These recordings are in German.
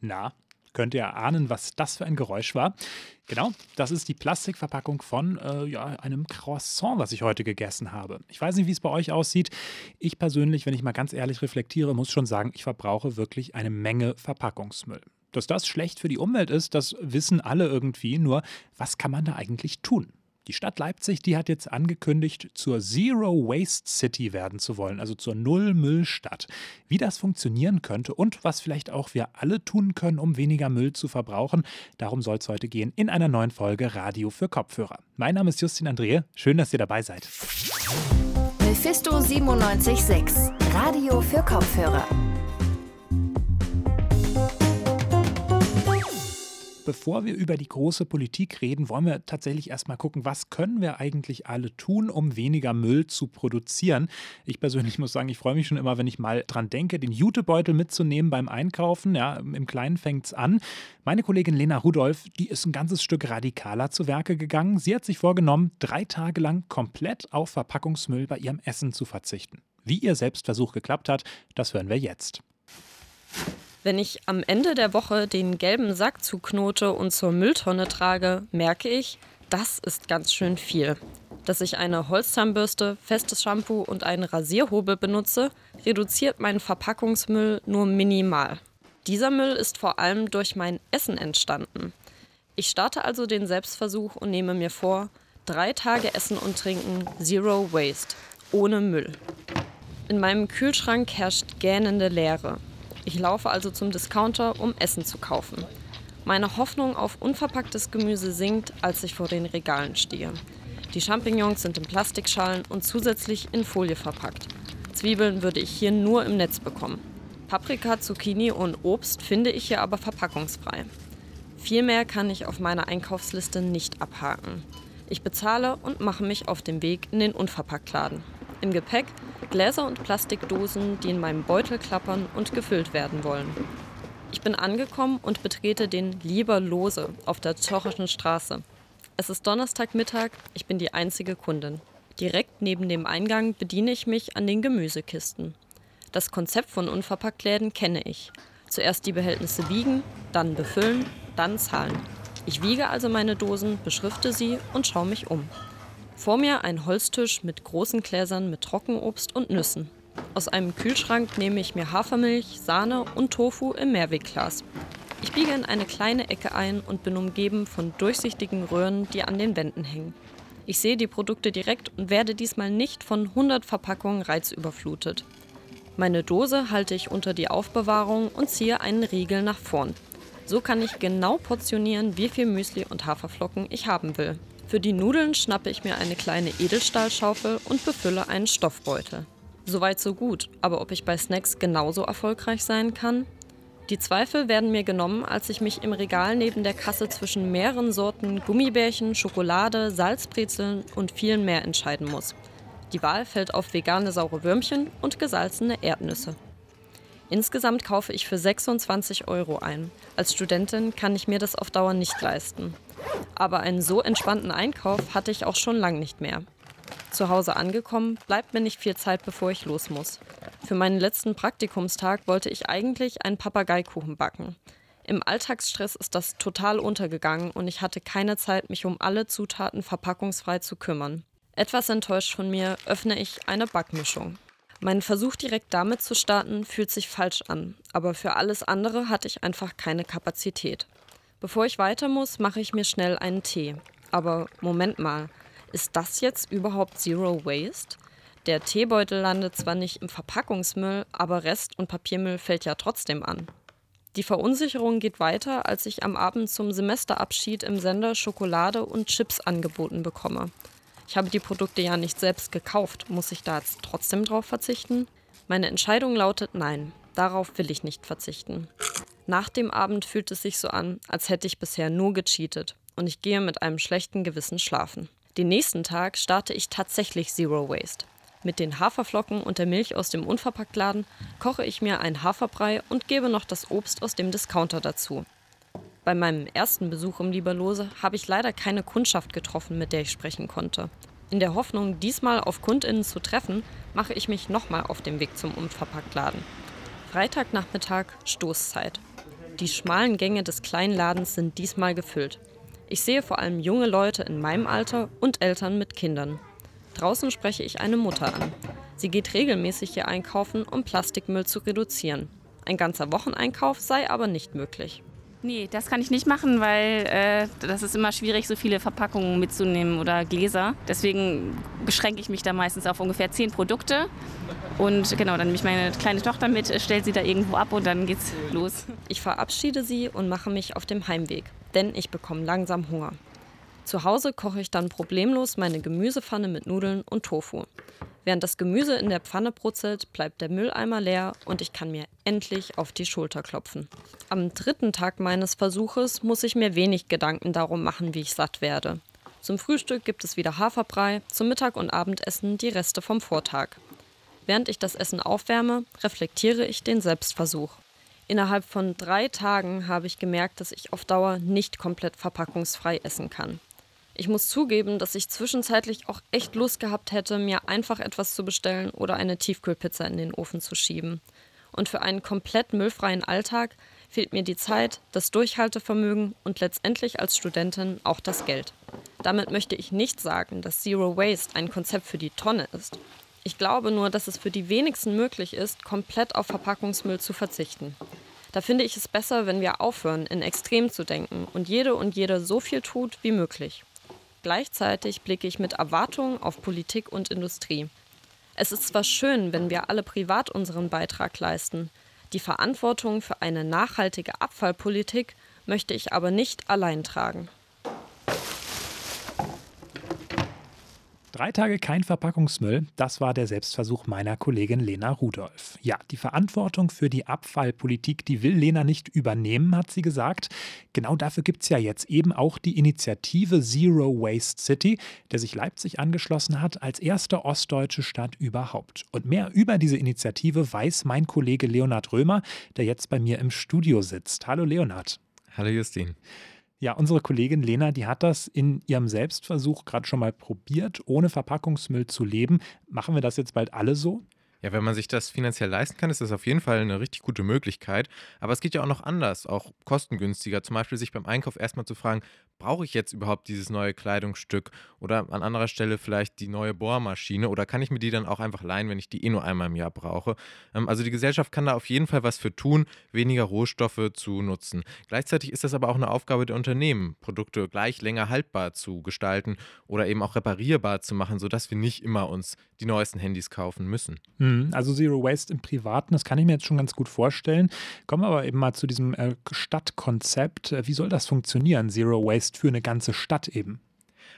Na, könnt ihr erahnen, was das für ein Geräusch war? Genau, das ist die Plastikverpackung von äh, ja, einem Croissant, was ich heute gegessen habe. Ich weiß nicht, wie es bei euch aussieht. Ich persönlich, wenn ich mal ganz ehrlich reflektiere, muss schon sagen, ich verbrauche wirklich eine Menge Verpackungsmüll. Dass das schlecht für die Umwelt ist, das wissen alle irgendwie. Nur, was kann man da eigentlich tun? Die Stadt Leipzig, die hat jetzt angekündigt, zur Zero Waste City werden zu wollen, also zur Null-Müll-Stadt. Wie das funktionieren könnte und was vielleicht auch wir alle tun können, um weniger Müll zu verbrauchen, darum soll es heute gehen in einer neuen Folge Radio für Kopfhörer. Mein Name ist Justin Andrehe, schön, dass ihr dabei seid. Mephisto 976, Radio für Kopfhörer. Bevor wir über die große Politik reden, wollen wir tatsächlich erstmal gucken, was können wir eigentlich alle tun, um weniger Müll zu produzieren. Ich persönlich muss sagen, ich freue mich schon immer, wenn ich mal dran denke, den Jutebeutel mitzunehmen beim Einkaufen. Ja, im Kleinen fängt es an. Meine Kollegin Lena Rudolph, die ist ein ganzes Stück radikaler zu Werke gegangen. Sie hat sich vorgenommen, drei Tage lang komplett auf Verpackungsmüll bei ihrem Essen zu verzichten. Wie ihr Selbstversuch geklappt hat, das hören wir jetzt. Wenn ich am Ende der Woche den gelben Sack zuknote und zur Mülltonne trage, merke ich, das ist ganz schön viel. Dass ich eine Holzzahnbürste, festes Shampoo und einen Rasierhobel benutze, reduziert meinen Verpackungsmüll nur minimal. Dieser Müll ist vor allem durch mein Essen entstanden. Ich starte also den Selbstversuch und nehme mir vor, drei Tage Essen und Trinken Zero Waste, ohne Müll. In meinem Kühlschrank herrscht gähnende Leere. Ich laufe also zum Discounter, um Essen zu kaufen. Meine Hoffnung auf unverpacktes Gemüse sinkt, als ich vor den Regalen stehe. Die Champignons sind in Plastikschalen und zusätzlich in Folie verpackt. Zwiebeln würde ich hier nur im Netz bekommen. Paprika, Zucchini und Obst finde ich hier aber verpackungsfrei. Viel mehr kann ich auf meiner Einkaufsliste nicht abhaken. Ich bezahle und mache mich auf den Weg in den Unverpacktladen. Im Gepäck Gläser und Plastikdosen, die in meinem Beutel klappern und gefüllt werden wollen. Ich bin angekommen und betrete den Lieber Lose auf der Zochischen Straße. Es ist Donnerstagmittag, ich bin die einzige Kundin. Direkt neben dem Eingang bediene ich mich an den Gemüsekisten. Das Konzept von Unverpacktläden kenne ich. Zuerst die Behältnisse wiegen, dann befüllen, dann zahlen. Ich wiege also meine Dosen, beschrifte sie und schaue mich um. Vor mir ein Holztisch mit großen Gläsern mit Trockenobst und Nüssen. Aus einem Kühlschrank nehme ich mir Hafermilch, Sahne und Tofu im Mehrwegglas. Ich biege in eine kleine Ecke ein und bin umgeben von durchsichtigen Röhren, die an den Wänden hängen. Ich sehe die Produkte direkt und werde diesmal nicht von 100 Verpackungen reizüberflutet. Meine Dose halte ich unter die Aufbewahrung und ziehe einen Riegel nach vorn. So kann ich genau portionieren, wie viel Müsli und Haferflocken ich haben will. Für die Nudeln schnappe ich mir eine kleine Edelstahlschaufel und befülle einen Stoffbeutel. Soweit so gut, aber ob ich bei Snacks genauso erfolgreich sein kann? Die Zweifel werden mir genommen, als ich mich im Regal neben der Kasse zwischen mehreren Sorten Gummibärchen, Schokolade, Salzbrezeln und vielen mehr entscheiden muss. Die Wahl fällt auf vegane saure Würmchen und gesalzene Erdnüsse. Insgesamt kaufe ich für 26 Euro ein. Als Studentin kann ich mir das auf Dauer nicht leisten. Aber einen so entspannten Einkauf hatte ich auch schon lang nicht mehr. Zu Hause angekommen, bleibt mir nicht viel Zeit, bevor ich los muss. Für meinen letzten Praktikumstag wollte ich eigentlich einen Papageikuchen backen. Im Alltagsstress ist das total untergegangen und ich hatte keine Zeit, mich um alle Zutaten verpackungsfrei zu kümmern. Etwas enttäuscht von mir öffne ich eine Backmischung. Mein Versuch direkt damit zu starten fühlt sich falsch an, aber für alles andere hatte ich einfach keine Kapazität. Bevor ich weiter muss, mache ich mir schnell einen Tee. Aber Moment mal, ist das jetzt überhaupt Zero Waste? Der Teebeutel landet zwar nicht im Verpackungsmüll, aber Rest- und Papiermüll fällt ja trotzdem an. Die Verunsicherung geht weiter, als ich am Abend zum Semesterabschied im Sender Schokolade und Chips angeboten bekomme. Ich habe die Produkte ja nicht selbst gekauft, muss ich da jetzt trotzdem drauf verzichten? Meine Entscheidung lautet nein, darauf will ich nicht verzichten. Nach dem Abend fühlt es sich so an, als hätte ich bisher nur gecheatet und ich gehe mit einem schlechten Gewissen schlafen. Den nächsten Tag starte ich tatsächlich Zero Waste. Mit den Haferflocken und der Milch aus dem Unverpacktladen koche ich mir einen Haferbrei und gebe noch das Obst aus dem Discounter dazu. Bei meinem ersten Besuch im Lieberlose habe ich leider keine Kundschaft getroffen, mit der ich sprechen konnte. In der Hoffnung, diesmal auf KundInnen zu treffen, mache ich mich nochmal auf den Weg zum Unverpacktladen. Freitagnachmittag, Stoßzeit. Die schmalen Gänge des kleinen Ladens sind diesmal gefüllt. Ich sehe vor allem junge Leute in meinem Alter und Eltern mit Kindern. Draußen spreche ich eine Mutter an. Sie geht regelmäßig hier einkaufen, um Plastikmüll zu reduzieren. Ein ganzer Wocheneinkauf sei aber nicht möglich. Nee, das kann ich nicht machen, weil äh, das ist immer schwierig, so viele Verpackungen mitzunehmen oder Gläser. Deswegen beschränke ich mich da meistens auf ungefähr zehn Produkte. Und genau, dann nehme ich meine kleine Tochter mit, stellt sie da irgendwo ab und dann geht's los. Ich verabschiede sie und mache mich auf dem Heimweg, denn ich bekomme langsam Hunger. Zu Hause koche ich dann problemlos meine Gemüsepfanne mit Nudeln und Tofu. Während das Gemüse in der Pfanne brutzelt, bleibt der Mülleimer leer und ich kann mir endlich auf die Schulter klopfen. Am dritten Tag meines Versuches muss ich mir wenig Gedanken darum machen, wie ich satt werde. Zum Frühstück gibt es wieder Haferbrei, zum Mittag und Abendessen die Reste vom Vortag. Während ich das Essen aufwärme, reflektiere ich den Selbstversuch. Innerhalb von drei Tagen habe ich gemerkt, dass ich auf Dauer nicht komplett verpackungsfrei essen kann. Ich muss zugeben, dass ich zwischenzeitlich auch echt Lust gehabt hätte, mir einfach etwas zu bestellen oder eine Tiefkühlpizza in den Ofen zu schieben. Und für einen komplett müllfreien Alltag fehlt mir die Zeit, das Durchhaltevermögen und letztendlich als Studentin auch das Geld. Damit möchte ich nicht sagen, dass Zero Waste ein Konzept für die Tonne ist. Ich glaube nur, dass es für die wenigsten möglich ist, komplett auf Verpackungsmüll zu verzichten. Da finde ich es besser, wenn wir aufhören, in Extrem zu denken und jede und jeder so viel tut wie möglich. Gleichzeitig blicke ich mit Erwartungen auf Politik und Industrie. Es ist zwar schön, wenn wir alle privat unseren Beitrag leisten, die Verantwortung für eine nachhaltige Abfallpolitik möchte ich aber nicht allein tragen. Drei Tage kein Verpackungsmüll, das war der Selbstversuch meiner Kollegin Lena Rudolph. Ja, die Verantwortung für die Abfallpolitik, die will Lena nicht übernehmen, hat sie gesagt. Genau dafür gibt es ja jetzt eben auch die Initiative Zero Waste City, der sich Leipzig angeschlossen hat als erste ostdeutsche Stadt überhaupt. Und mehr über diese Initiative weiß mein Kollege Leonhard Römer, der jetzt bei mir im Studio sitzt. Hallo Leonhard. Hallo Justin. Ja, unsere Kollegin Lena, die hat das in ihrem Selbstversuch gerade schon mal probiert, ohne Verpackungsmüll zu leben. Machen wir das jetzt bald alle so? Ja, wenn man sich das finanziell leisten kann, ist das auf jeden Fall eine richtig gute Möglichkeit. Aber es geht ja auch noch anders, auch kostengünstiger. Zum Beispiel sich beim Einkauf erstmal zu fragen, brauche ich jetzt überhaupt dieses neue Kleidungsstück? Oder an anderer Stelle vielleicht die neue Bohrmaschine? Oder kann ich mir die dann auch einfach leihen, wenn ich die eh nur einmal im Jahr brauche? Ähm, also die Gesellschaft kann da auf jeden Fall was für tun, weniger Rohstoffe zu nutzen. Gleichzeitig ist das aber auch eine Aufgabe der Unternehmen, Produkte gleich länger haltbar zu gestalten oder eben auch reparierbar zu machen, sodass wir nicht immer uns die neuesten Handys kaufen müssen. Hm, also Zero Waste im Privaten, das kann ich mir jetzt schon ganz gut vorstellen. Kommen wir aber eben mal zu diesem äh, Stadtkonzept. Wie soll das funktionieren, Zero Waste für eine ganze Stadt eben?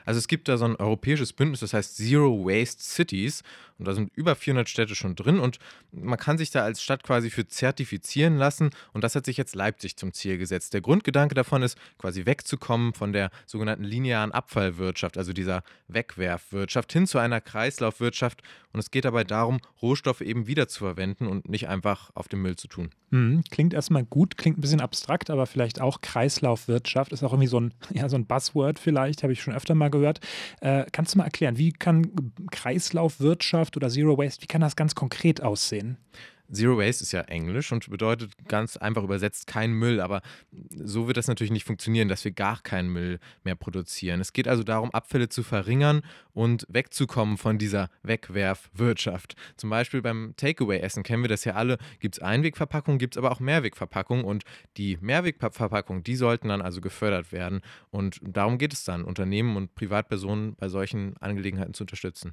Also es gibt da so ein europäisches Bündnis, das heißt Zero Waste Cities. Und da sind über 400 Städte schon drin. Und man kann sich da als Stadt quasi für zertifizieren lassen. Und das hat sich jetzt Leipzig zum Ziel gesetzt. Der Grundgedanke davon ist, quasi wegzukommen von der sogenannten linearen Abfallwirtschaft, also dieser Wegwerfwirtschaft, hin zu einer Kreislaufwirtschaft. Und es geht dabei darum, Rohstoffe eben wiederzuverwenden und nicht einfach auf den Müll zu tun. Mhm, klingt erstmal gut, klingt ein bisschen abstrakt, aber vielleicht auch Kreislaufwirtschaft ist auch irgendwie so ein, ja, so ein Buzzword vielleicht, habe ich schon öfter mal gehört. Äh, kannst du mal erklären, wie kann Kreislaufwirtschaft oder Zero Waste, wie kann das ganz konkret aussehen? Zero Waste ist ja Englisch und bedeutet ganz einfach übersetzt kein Müll, aber so wird das natürlich nicht funktionieren, dass wir gar keinen Müll mehr produzieren. Es geht also darum, Abfälle zu verringern und wegzukommen von dieser Wegwerfwirtschaft. Zum Beispiel beim Takeaway-Essen kennen wir das ja alle, gibt es Einwegverpackungen, gibt es aber auch Mehrwegverpackungen und die Mehrwegverpackungen, die sollten dann also gefördert werden und darum geht es dann, Unternehmen und Privatpersonen bei solchen Angelegenheiten zu unterstützen.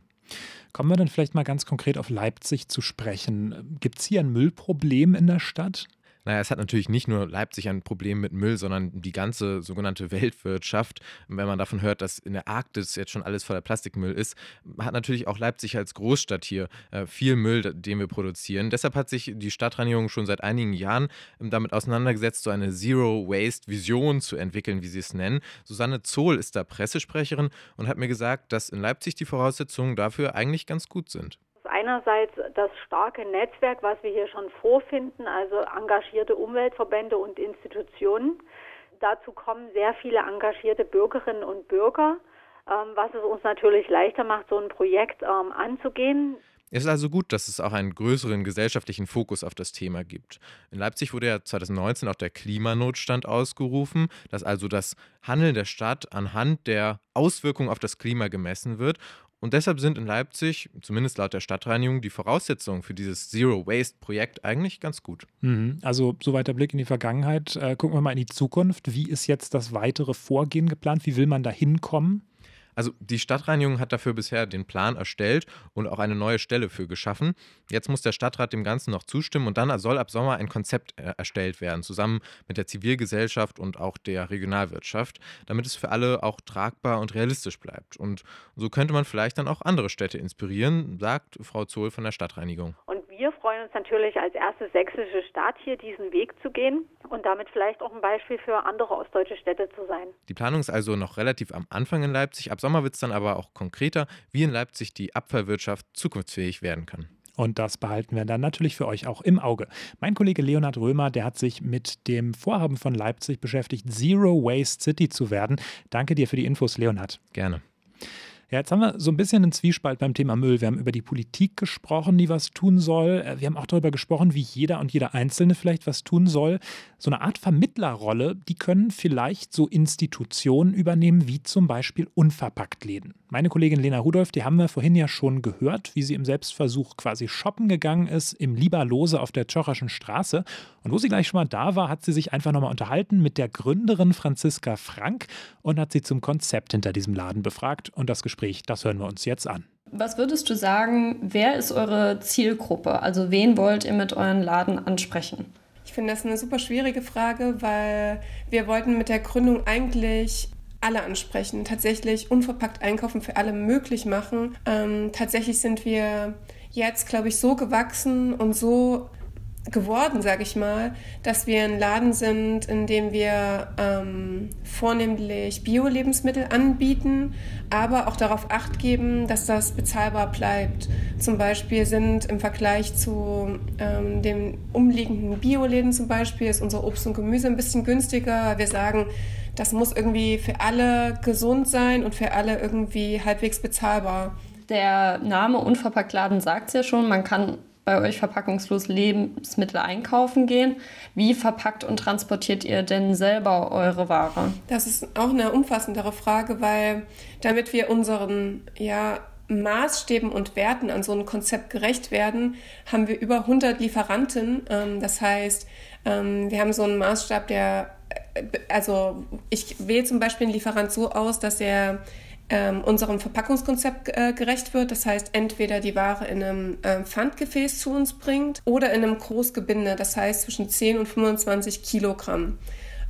Kommen wir dann vielleicht mal ganz konkret auf Leipzig zu sprechen. Gibt es hier ein Müllproblem in der Stadt? Naja, es hat natürlich nicht nur Leipzig ein Problem mit Müll, sondern die ganze sogenannte Weltwirtschaft. Wenn man davon hört, dass in der Arktis jetzt schon alles voller Plastikmüll ist, hat natürlich auch Leipzig als Großstadt hier äh, viel Müll, den wir produzieren. Deshalb hat sich die Stadtreinigung schon seit einigen Jahren ähm, damit auseinandergesetzt, so eine Zero-Waste-Vision zu entwickeln, wie sie es nennen. Susanne Zohl ist da Pressesprecherin und hat mir gesagt, dass in Leipzig die Voraussetzungen dafür eigentlich ganz gut sind einerseits das starke Netzwerk, was wir hier schon vorfinden, also engagierte Umweltverbände und Institutionen. Dazu kommen sehr viele engagierte Bürgerinnen und Bürger, ähm, was es uns natürlich leichter macht, so ein Projekt ähm, anzugehen. Es ist also gut, dass es auch einen größeren gesellschaftlichen Fokus auf das Thema gibt. In Leipzig wurde ja 2019 auch der Klimanotstand ausgerufen, dass also das Handeln der Stadt anhand der Auswirkungen auf das Klima gemessen wird. Und deshalb sind in Leipzig, zumindest laut der Stadtreinigung, die Voraussetzungen für dieses Zero Waste Projekt eigentlich ganz gut. Mhm. Also soweit der Blick in die Vergangenheit. Äh, gucken wir mal in die Zukunft. Wie ist jetzt das weitere Vorgehen geplant? Wie will man da hinkommen? Also die Stadtreinigung hat dafür bisher den Plan erstellt und auch eine neue Stelle für geschaffen. Jetzt muss der Stadtrat dem Ganzen noch zustimmen und dann soll ab Sommer ein Konzept äh, erstellt werden, zusammen mit der Zivilgesellschaft und auch der Regionalwirtschaft, damit es für alle auch tragbar und realistisch bleibt. Und so könnte man vielleicht dann auch andere Städte inspirieren, sagt Frau Zohl von der Stadtreinigung. Und wir freuen uns natürlich als erste sächsische Stadt hier diesen Weg zu gehen und damit vielleicht auch ein Beispiel für andere ostdeutsche Städte zu sein. Die Planung ist also noch relativ am Anfang in Leipzig. Ab Sommer wird es dann aber auch konkreter, wie in Leipzig die Abfallwirtschaft zukunftsfähig werden kann. Und das behalten wir dann natürlich für euch auch im Auge. Mein Kollege Leonhard Römer, der hat sich mit dem Vorhaben von Leipzig beschäftigt, Zero Waste City zu werden. Danke dir für die Infos, Leonhard. Gerne. Ja, jetzt haben wir so ein bisschen einen Zwiespalt beim Thema Müll. Wir haben über die Politik gesprochen, die was tun soll. Äh, wir haben auch darüber gesprochen, wie jeder und jeder Einzelne vielleicht was tun soll. So eine Art Vermittlerrolle, die können vielleicht so Institutionen übernehmen, wie zum Beispiel Unverpacktläden. Meine Kollegin Lena Rudolph, die haben wir vorhin ja schon gehört, wie sie im Selbstversuch quasi shoppen gegangen ist, im Lieberlose auf der Tschocherschen Straße. Und wo sie gleich schon mal da war, hat sie sich einfach nochmal unterhalten mit der Gründerin Franziska Frank und hat sie zum Konzept hinter diesem Laden befragt. Und das Gespräch, das hören wir uns jetzt an. Was würdest du sagen, wer ist eure Zielgruppe? Also wen wollt ihr mit euren Laden ansprechen? Ich finde das eine super schwierige Frage, weil wir wollten mit der Gründung eigentlich alle ansprechen, tatsächlich unverpackt einkaufen für alle möglich machen. Ähm, tatsächlich sind wir jetzt, glaube ich, so gewachsen und so geworden, sage ich mal, dass wir ein Laden sind, in dem wir ähm, vornehmlich Bio-Lebensmittel anbieten, aber auch darauf acht geben, dass das bezahlbar bleibt. Zum Beispiel sind im Vergleich zu ähm, den umliegenden Bioläden zum Beispiel ist unser Obst und Gemüse ein bisschen günstiger. Wir sagen, das muss irgendwie für alle gesund sein und für alle irgendwie halbwegs bezahlbar. Der Name Unverpacktladen sagt es ja schon, man kann bei euch verpackungslos Lebensmittel einkaufen gehen. Wie verpackt und transportiert ihr denn selber eure Ware? Das ist auch eine umfassendere Frage, weil damit wir unseren ja, Maßstäben und Werten an so ein Konzept gerecht werden, haben wir über 100 Lieferanten. Ähm, das heißt, ähm, wir haben so einen Maßstab, der, äh, also ich wähle zum Beispiel einen Lieferant so aus, dass er ähm, unserem Verpackungskonzept äh, gerecht wird. Das heißt, entweder die Ware in einem äh, Pfandgefäß zu uns bringt oder in einem Großgebinde, das heißt zwischen 10 und 25 Kilogramm.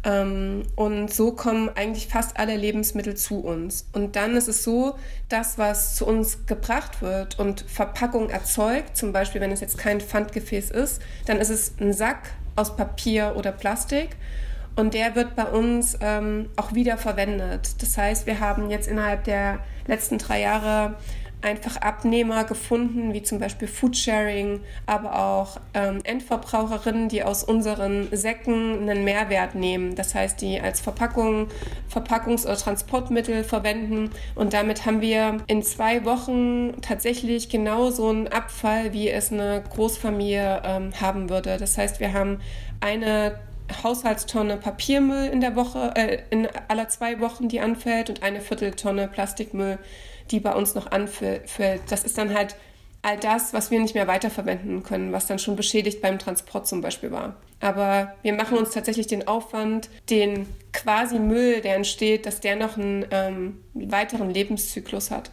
Ähm, und so kommen eigentlich fast alle Lebensmittel zu uns. Und dann ist es so, das, was zu uns gebracht wird und Verpackung erzeugt, zum Beispiel wenn es jetzt kein Pfandgefäß ist, dann ist es ein Sack aus Papier oder Plastik. Und der wird bei uns ähm, auch wieder verwendet. Das heißt, wir haben jetzt innerhalb der letzten drei Jahre einfach Abnehmer gefunden, wie zum Beispiel Foodsharing, aber auch ähm, Endverbraucherinnen, die aus unseren Säcken einen Mehrwert nehmen. Das heißt, die als Verpackung, Verpackungs- oder Transportmittel verwenden. Und damit haben wir in zwei Wochen tatsächlich genau so einen Abfall, wie es eine Großfamilie ähm, haben würde. Das heißt, wir haben eine Haushaltstonne Papiermüll in der Woche, äh, in aller zwei Wochen, die anfällt und eine Vierteltonne Plastikmüll, die bei uns noch anfällt. Das ist dann halt all das, was wir nicht mehr weiterverwenden können, was dann schon beschädigt beim Transport zum Beispiel war. Aber wir machen uns tatsächlich den Aufwand, den quasi Müll, der entsteht, dass der noch einen ähm, weiteren Lebenszyklus hat.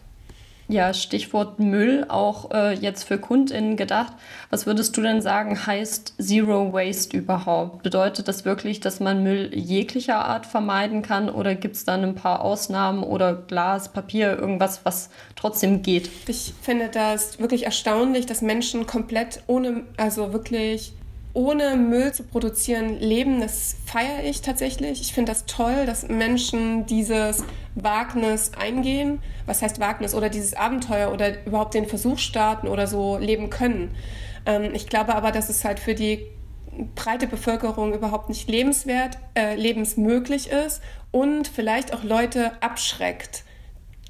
Ja, Stichwort Müll, auch äh, jetzt für KundInnen gedacht. Was würdest du denn sagen, heißt Zero Waste überhaupt? Bedeutet das wirklich, dass man Müll jeglicher Art vermeiden kann oder gibt es dann ein paar Ausnahmen oder Glas, Papier, irgendwas, was trotzdem geht? Ich finde das wirklich erstaunlich, dass Menschen komplett ohne, also wirklich ohne Müll zu produzieren leben, das feiere ich tatsächlich. Ich finde das toll, dass Menschen dieses Wagnis eingehen. Was heißt Wagnis? Oder dieses Abenteuer oder überhaupt den Versuch starten oder so leben können. Ähm, ich glaube aber, dass es halt für die breite Bevölkerung überhaupt nicht lebenswert, äh, lebensmöglich ist und vielleicht auch Leute abschreckt.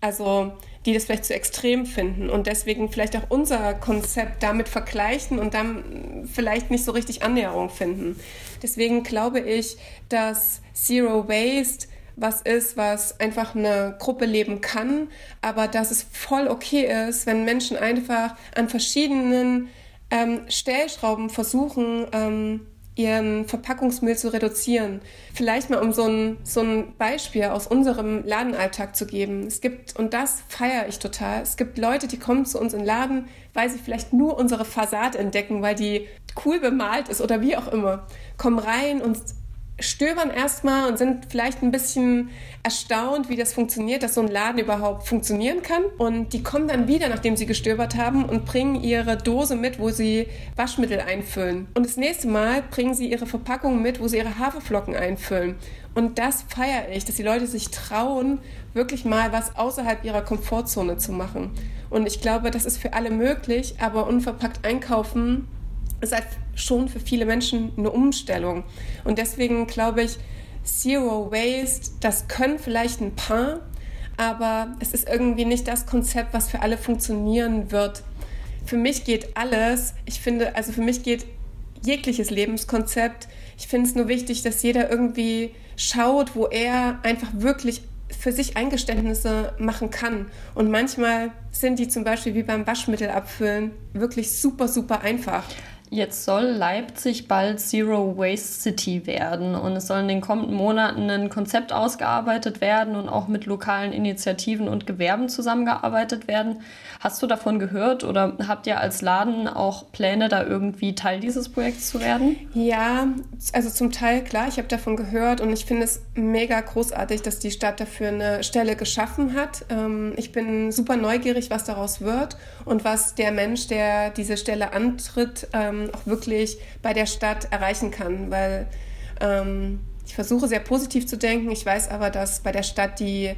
Also die das vielleicht zu extrem finden und deswegen vielleicht auch unser Konzept damit vergleichen und dann vielleicht nicht so richtig Annäherung finden. Deswegen glaube ich, dass Zero Waste was ist, was einfach eine Gruppe leben kann, aber dass es voll okay ist, wenn Menschen einfach an verschiedenen ähm, Stellschrauben versuchen, ähm, ihren Verpackungsmüll zu reduzieren. Vielleicht mal um so ein, so ein Beispiel aus unserem Ladenalltag zu geben. Es gibt, und das feiere ich total, es gibt Leute, die kommen zu uns in den Laden, weil sie vielleicht nur unsere Fassade entdecken, weil die cool bemalt ist oder wie auch immer. Kommen rein und stöbern erstmal und sind vielleicht ein bisschen erstaunt, wie das funktioniert, dass so ein Laden überhaupt funktionieren kann. Und die kommen dann wieder, nachdem sie gestöbert haben, und bringen ihre Dose mit, wo sie Waschmittel einfüllen. Und das nächste Mal bringen sie ihre Verpackung mit, wo sie ihre Haferflocken einfüllen. Und das feiere ich, dass die Leute sich trauen, wirklich mal was außerhalb ihrer Komfortzone zu machen. Und ich glaube, das ist für alle möglich, aber unverpackt einkaufen ist halt schon für viele Menschen eine Umstellung. Und deswegen glaube ich, Zero Waste, das können vielleicht ein paar, aber es ist irgendwie nicht das Konzept, was für alle funktionieren wird. Für mich geht alles, ich finde, also für mich geht jegliches Lebenskonzept. Ich finde es nur wichtig, dass jeder irgendwie schaut, wo er einfach wirklich für sich Eingeständnisse machen kann. Und manchmal sind die zum Beispiel wie beim Waschmittel abfüllen wirklich super, super einfach. Jetzt soll Leipzig bald Zero Waste City werden und es soll in den kommenden Monaten ein Konzept ausgearbeitet werden und auch mit lokalen Initiativen und Gewerben zusammengearbeitet werden. Hast du davon gehört oder habt ihr als Laden auch Pläne, da irgendwie Teil dieses Projekts zu werden? Ja, also zum Teil klar, ich habe davon gehört und ich finde es mega großartig, dass die Stadt dafür eine Stelle geschaffen hat. Ähm, ich bin super neugierig, was daraus wird und was der Mensch, der diese Stelle antritt, ähm, auch wirklich bei der Stadt erreichen kann, weil ähm, ich versuche sehr positiv zu denken. Ich weiß aber, dass bei der Stadt die,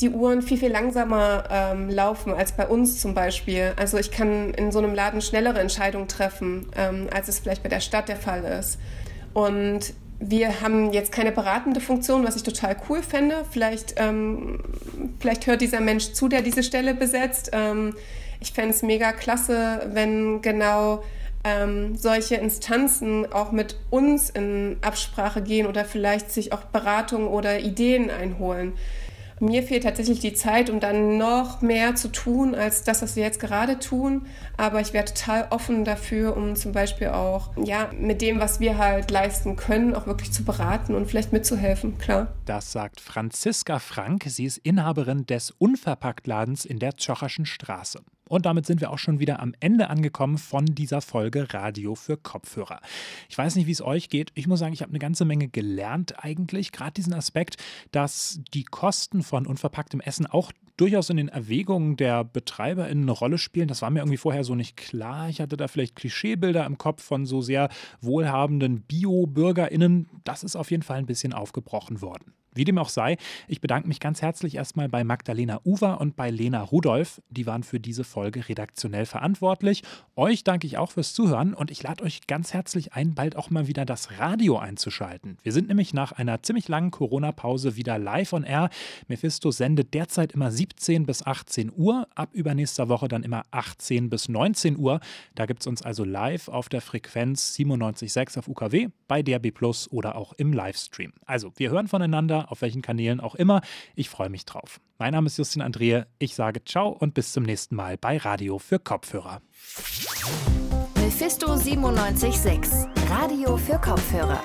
die Uhren viel, viel langsamer ähm, laufen als bei uns zum Beispiel. Also ich kann in so einem Laden schnellere Entscheidungen treffen, ähm, als es vielleicht bei der Stadt der Fall ist. Und wir haben jetzt keine beratende Funktion, was ich total cool fände. Vielleicht, ähm, vielleicht hört dieser Mensch zu, der diese Stelle besetzt. Ähm, ich fände es mega klasse, wenn genau ähm, solche Instanzen auch mit uns in Absprache gehen oder vielleicht sich auch Beratungen oder Ideen einholen. Mir fehlt tatsächlich die Zeit, um dann noch mehr zu tun als das, was wir jetzt gerade tun. Aber ich wäre total offen dafür, um zum Beispiel auch ja, mit dem, was wir halt leisten können, auch wirklich zu beraten und vielleicht mitzuhelfen, klar. Das sagt Franziska Frank. Sie ist Inhaberin des Unverpacktladens in der Tschocherschen Straße. Und damit sind wir auch schon wieder am Ende angekommen von dieser Folge Radio für Kopfhörer. Ich weiß nicht, wie es euch geht. Ich muss sagen, ich habe eine ganze Menge gelernt eigentlich. Gerade diesen Aspekt, dass die Kosten von unverpacktem Essen auch durchaus in den Erwägungen der BetreiberInnen eine Rolle spielen. Das war mir irgendwie vorher so nicht klar. Ich hatte da vielleicht Klischeebilder im Kopf von so sehr wohlhabenden Bio-BürgerInnen. Das ist auf jeden Fall ein bisschen aufgebrochen worden. Wie dem auch sei, ich bedanke mich ganz herzlich erstmal bei Magdalena Uwer und bei Lena Rudolph. Die waren für diese Folge redaktionell verantwortlich. Euch danke ich auch fürs Zuhören und ich lade euch ganz herzlich ein, bald auch mal wieder das Radio einzuschalten. Wir sind nämlich nach einer ziemlich langen Corona-Pause wieder live on air. Mephisto sendet derzeit immer 17 bis 18 Uhr, ab übernächster Woche dann immer 18 bis 19 Uhr. Da gibt es uns also live auf der Frequenz 97.6 auf UKW, bei DRB Plus oder auch im Livestream. Also, wir hören voneinander auf welchen Kanälen auch immer. Ich freue mich drauf. Mein Name ist Justin Andrehe. Ich sage ciao und bis zum nächsten Mal bei Radio für Kopfhörer. Mephisto 976, Radio für Kopfhörer.